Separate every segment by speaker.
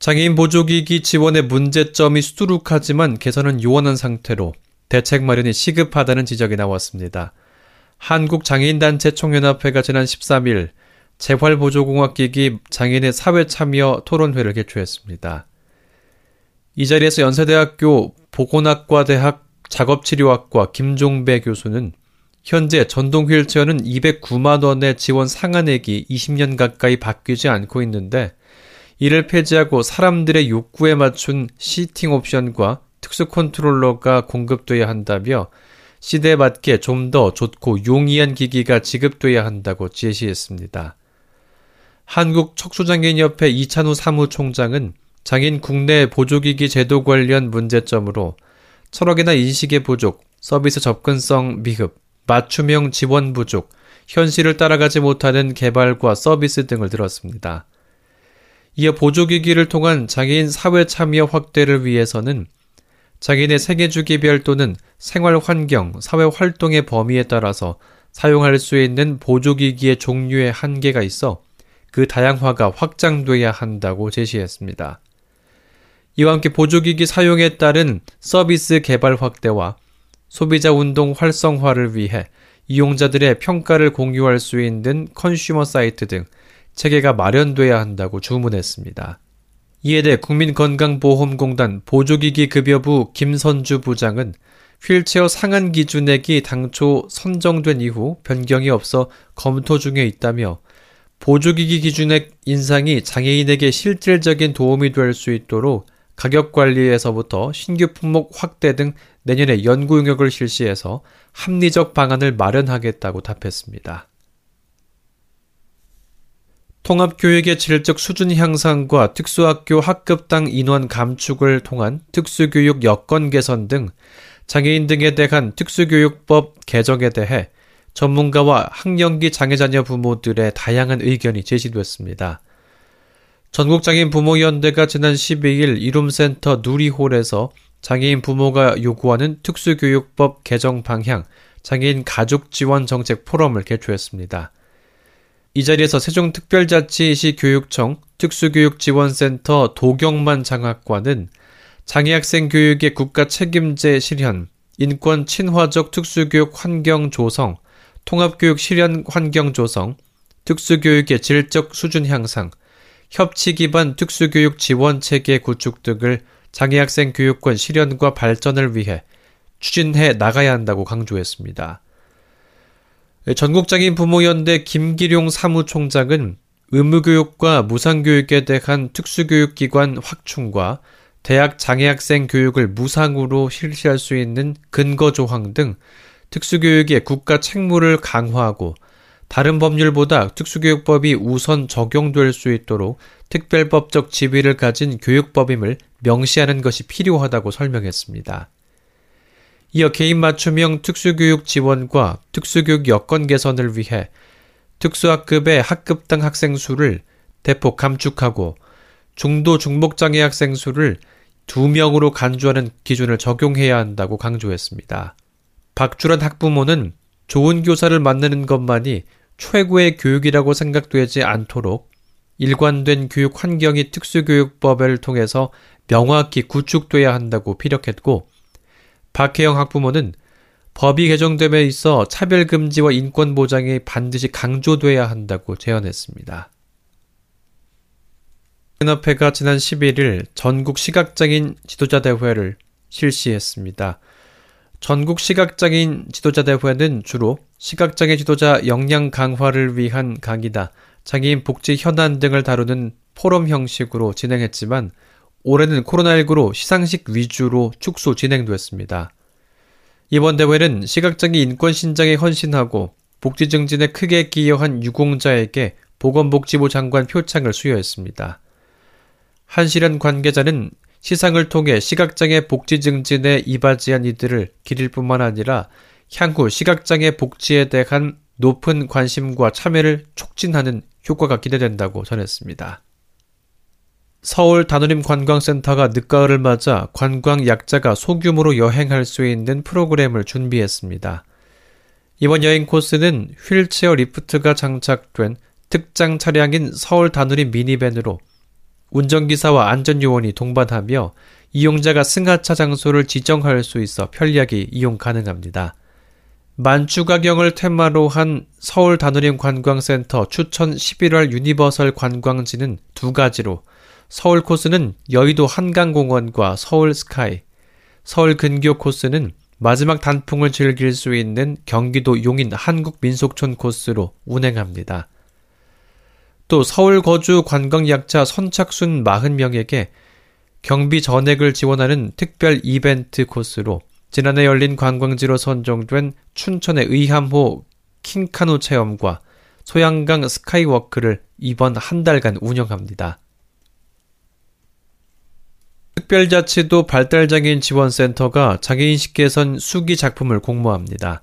Speaker 1: 장애인 보조기기 지원의 문제점이 수두룩하지만 개선은 요원한 상태로 대책 마련이 시급하다는 지적이 나왔습니다. 한국장애인단체 총연합회가 지난 13일 재활보조공학기기 장애인의 사회 참여 토론회를 개최했습니다. 이 자리에서 연세대학교 보건학과대학 작업치료학과 김종배 교수는 현재 전동 휠체어는 209만 원의 지원 상한액이 20년 가까이 바뀌지 않고 있는데 이를 폐지하고 사람들의 욕구에 맞춘 시팅 옵션과 특수 컨트롤러가 공급돼야 한다며 시대에 맞게 좀 더 좋고 용이한 기기가 지급돼야 한다고 제시했습니다. 한국 척수장애인협회 이찬우 사무총장은 장애인 국내 보조기기 제도 관련 문제점으로 철학이나 인식의 부족, 서비스 접근성 미흡, 맞춤형 지원 부족, 현실을 따라가지 못하는 개발과 서비스 등을 들었습니다. 이어 보조기기를 통한 장애인 사회 참여 확대를 위해서는 장애인의 생애주기별 또는 생활 환경, 사회 활동의 범위에 따라서 사용할 수 있는 보조기기의 종류의 한계가 있어 그 다양화가 확장돼야 한다고 제시했습니다. 이와 함께 보조기기 사용에 따른 서비스 개발 확대와 소비자 운동 활성화를 위해 이용자들의 평가를 공유할 수 있는 컨슈머 사이트 등 체계가 마련돼야 한다고 주문했습니다. 이에 대해 국민건강보험공단 보조기기 급여부 김선주 부장은 휠체어 상한 기준액이 당초 선정된 이후 변경이 없어 검토 중에 있다며 보조기기 기준액 인상이 장애인에게 실질적인 도움이 될 수 있도록 가격 관리에서부터 신규 품목 확대 등 내년에 연구 용역을 실시해서 합리적 방안을 마련하겠다고 답했습니다. 통합교육의 질적 수준 향상과 특수학교 학급당 인원 감축을 통한 특수교육 여건 개선 등 장애인 등에 대한 특수교육법 개정에 대해 전문가와 학령기 장애자녀 부모들의 다양한 의견이 제시됐습니다. 전국장애인 부모연대가 지난 12일 이룸센터 누리홀에서 장애인 부모가 요구하는 특수교육법 개정 방향 장애인 가족 지원 정책 포럼을 개최했습니다. 이 자리에서 세종특별자치시 교육청 특수교육지원센터 도경만 장학관은 장애학생 교육의 국가 책임제 실현, 인권 친화적 특수교육 환경 조성, 통합교육 실현 환경 조성, 특수교육의 질적 수준 향상, 협치 기반 특수교육 지원 체계 구축 등을 장애학생 교육권 실현과 발전을 위해 추진해 나가야 한다고 강조했습니다. 전국장애인 부모연대 김기룡 사무총장은 의무교육과 무상교육에 대한 특수교육기관 확충과 대학 장애학생 교육을 무상으로 실시할 수 있는 근거조항 등 특수교육의 국가 책무를 강화하고 다른 법률보다 특수교육법이 우선 적용될 수 있도록 특별법적 지위를 가진 교육법임을 명시하는 것이 필요하다고 설명했습니다. 이어 개인 맞춤형 특수교육 지원과 특수교육 여건 개선을 위해 특수학급의 학급당 학생 수를 대폭 감축하고 중도 중복장애 학생 수를 2명으로 간주하는 기준을 적용해야 한다고 강조했습니다. 박주란 학부모는 좋은 교사를 만나는 것만이 최고의 교육이라고 생각되지 않도록 일관된 교육 환경이 특수교육법을 통해서 명확히 구축돼야 한다고 피력했고 박혜영 학부모는 법이 개정됨에 있어 차별금지와 인권보장이 반드시 강조돼야 한다고 제언했습니다. 연합회가 지난 11일 전국 시각장애인 지도자 대회를 실시했습니다. 전국 시각장애인 지도자 대회는 주로 시각장애 지도자 역량 강화를 위한 강의다, 장애인 복지 현안 등을 다루는 포럼 형식으로 진행했지만 올해는 코로나19로 시상식 위주로 축소 진행됐습니다. 이번 대회는 시각장애 인권 신장에 헌신하고 복지 증진에 크게 기여한 유공자에게 보건복지부 장관 표창을 수여했습니다. 한시련 관계자는 시상을 통해 시각장애 복지 증진에 이바지한 이들을 기릴 뿐만 아니라 향후 시각장애 복지에 대한 높은 관심과 참여를 촉진하는 효과가 기대된다고 전했습니다. 서울 단오림 관광센터가 늦가을을 맞아 관광 약자가 소규모로 여행할 수 있는 프로그램을 준비했습니다. 이번 여행 코스는 휠체어 리프트가 장착된 특장 차량인 서울 다누림 미니밴으로 운전기사와 안전요원이 동반하며 이용자가 승하차 장소를 지정할 수 있어 편리하게 이용 가능합니다. 만추가경을 테마로 한 서울 다누림 관광센터 추천 11월 유니버설 관광지는 두 가지로 서울 코스는 여의도 한강공원과 서울 스카이, 서울 근교 코스는 마지막 단풍을 즐길 수 있는 경기도 용인 한국민속촌 코스로 운행합니다. 또 서울 거주 관광약자 선착순 40명에게 경비 전액을 지원하는 특별 이벤트 코스로 지난해 열린 관광지로 선정된 춘천의 의함호 킹카누 체험과 소양강 스카이워크를 이번 한 달간 운영합니다. 특별자치도 발달장애인 지원센터가 장애인식 개선 수기 작품을 공모합니다.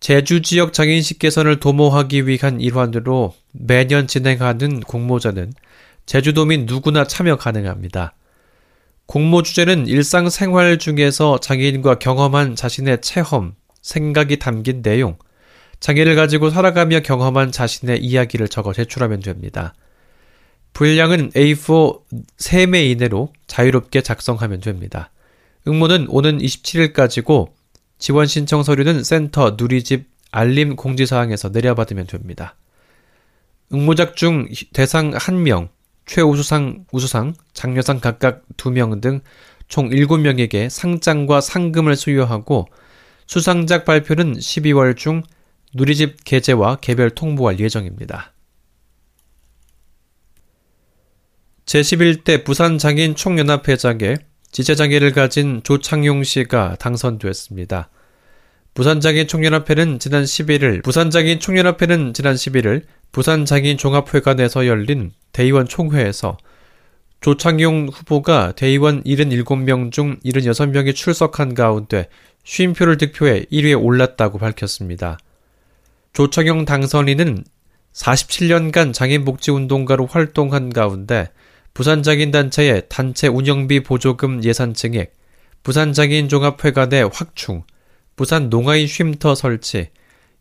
Speaker 1: 제주 지역 장애인식 개선을 도모하기 위한 일환으로 매년 진행하는 공모전은 제주도민 누구나 참여 가능합니다. 공모 주제는 일상생활 중에서 장애인과 경험한 자신의 체험, 생각이 담긴 내용, 장애를 가지고 살아가며 경험한 자신의 이야기를 적어 제출하면 됩니다. 분량은 A4 3매 이내로 자유롭게 작성하면 됩니다. 응모는 오는 27일까지고 지원 신청 서류는 센터 누리집 알림 공지사항에서 내려받으면 됩니다. 응모작 중 대상 1명, 최우수상, 우수상, 장려상 각각 2명 등 총 7명에게 상장과 상금을 수여하고 수상작 발표는 12월 중 누리집 게재와 개별 통보할 예정입니다. 제11대 부산장애인 총연합회장에 지체장애를 가진 조창용 씨가 당선됐습니다. 부산장애인 총연합회는 지난 11일, 부산장애인 총연합회는 지난 11일 부산장애인 종합회관에서 열린 대의원 총회에서 조창용 후보가 대의원 77명 중 76명이 출석한 가운데 쉼표를 득표해 1위에 올랐다고 밝혔습니다. 조창용 당선인은 47년간 장애인복지운동가로 활동한 가운데 부산장애인 단체의 단체 운영비 보조금 예산 증액, 부산장애인 종합회관의 확충, 부산 농아인 쉼터 설치,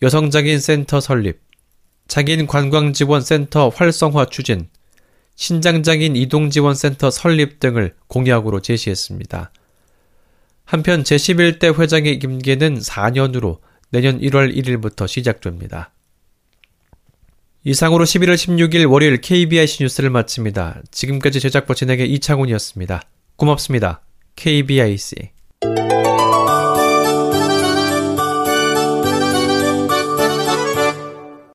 Speaker 1: 여성장애인 센터 설립, 장애인 관광지원센터 활성화 추진, 신장장애인 이동지원센터 설립 등을 공약으로 제시했습니다. 한편 제11대 회장의 임기는 4년으로 내년 1월 1일부터 시작됩니다. 이상으로 11월 16일 월요일 KBIC 뉴스를 마칩니다. 지금까지 제작부 진행의 이창훈이었습니다. 고맙습니다. KBIC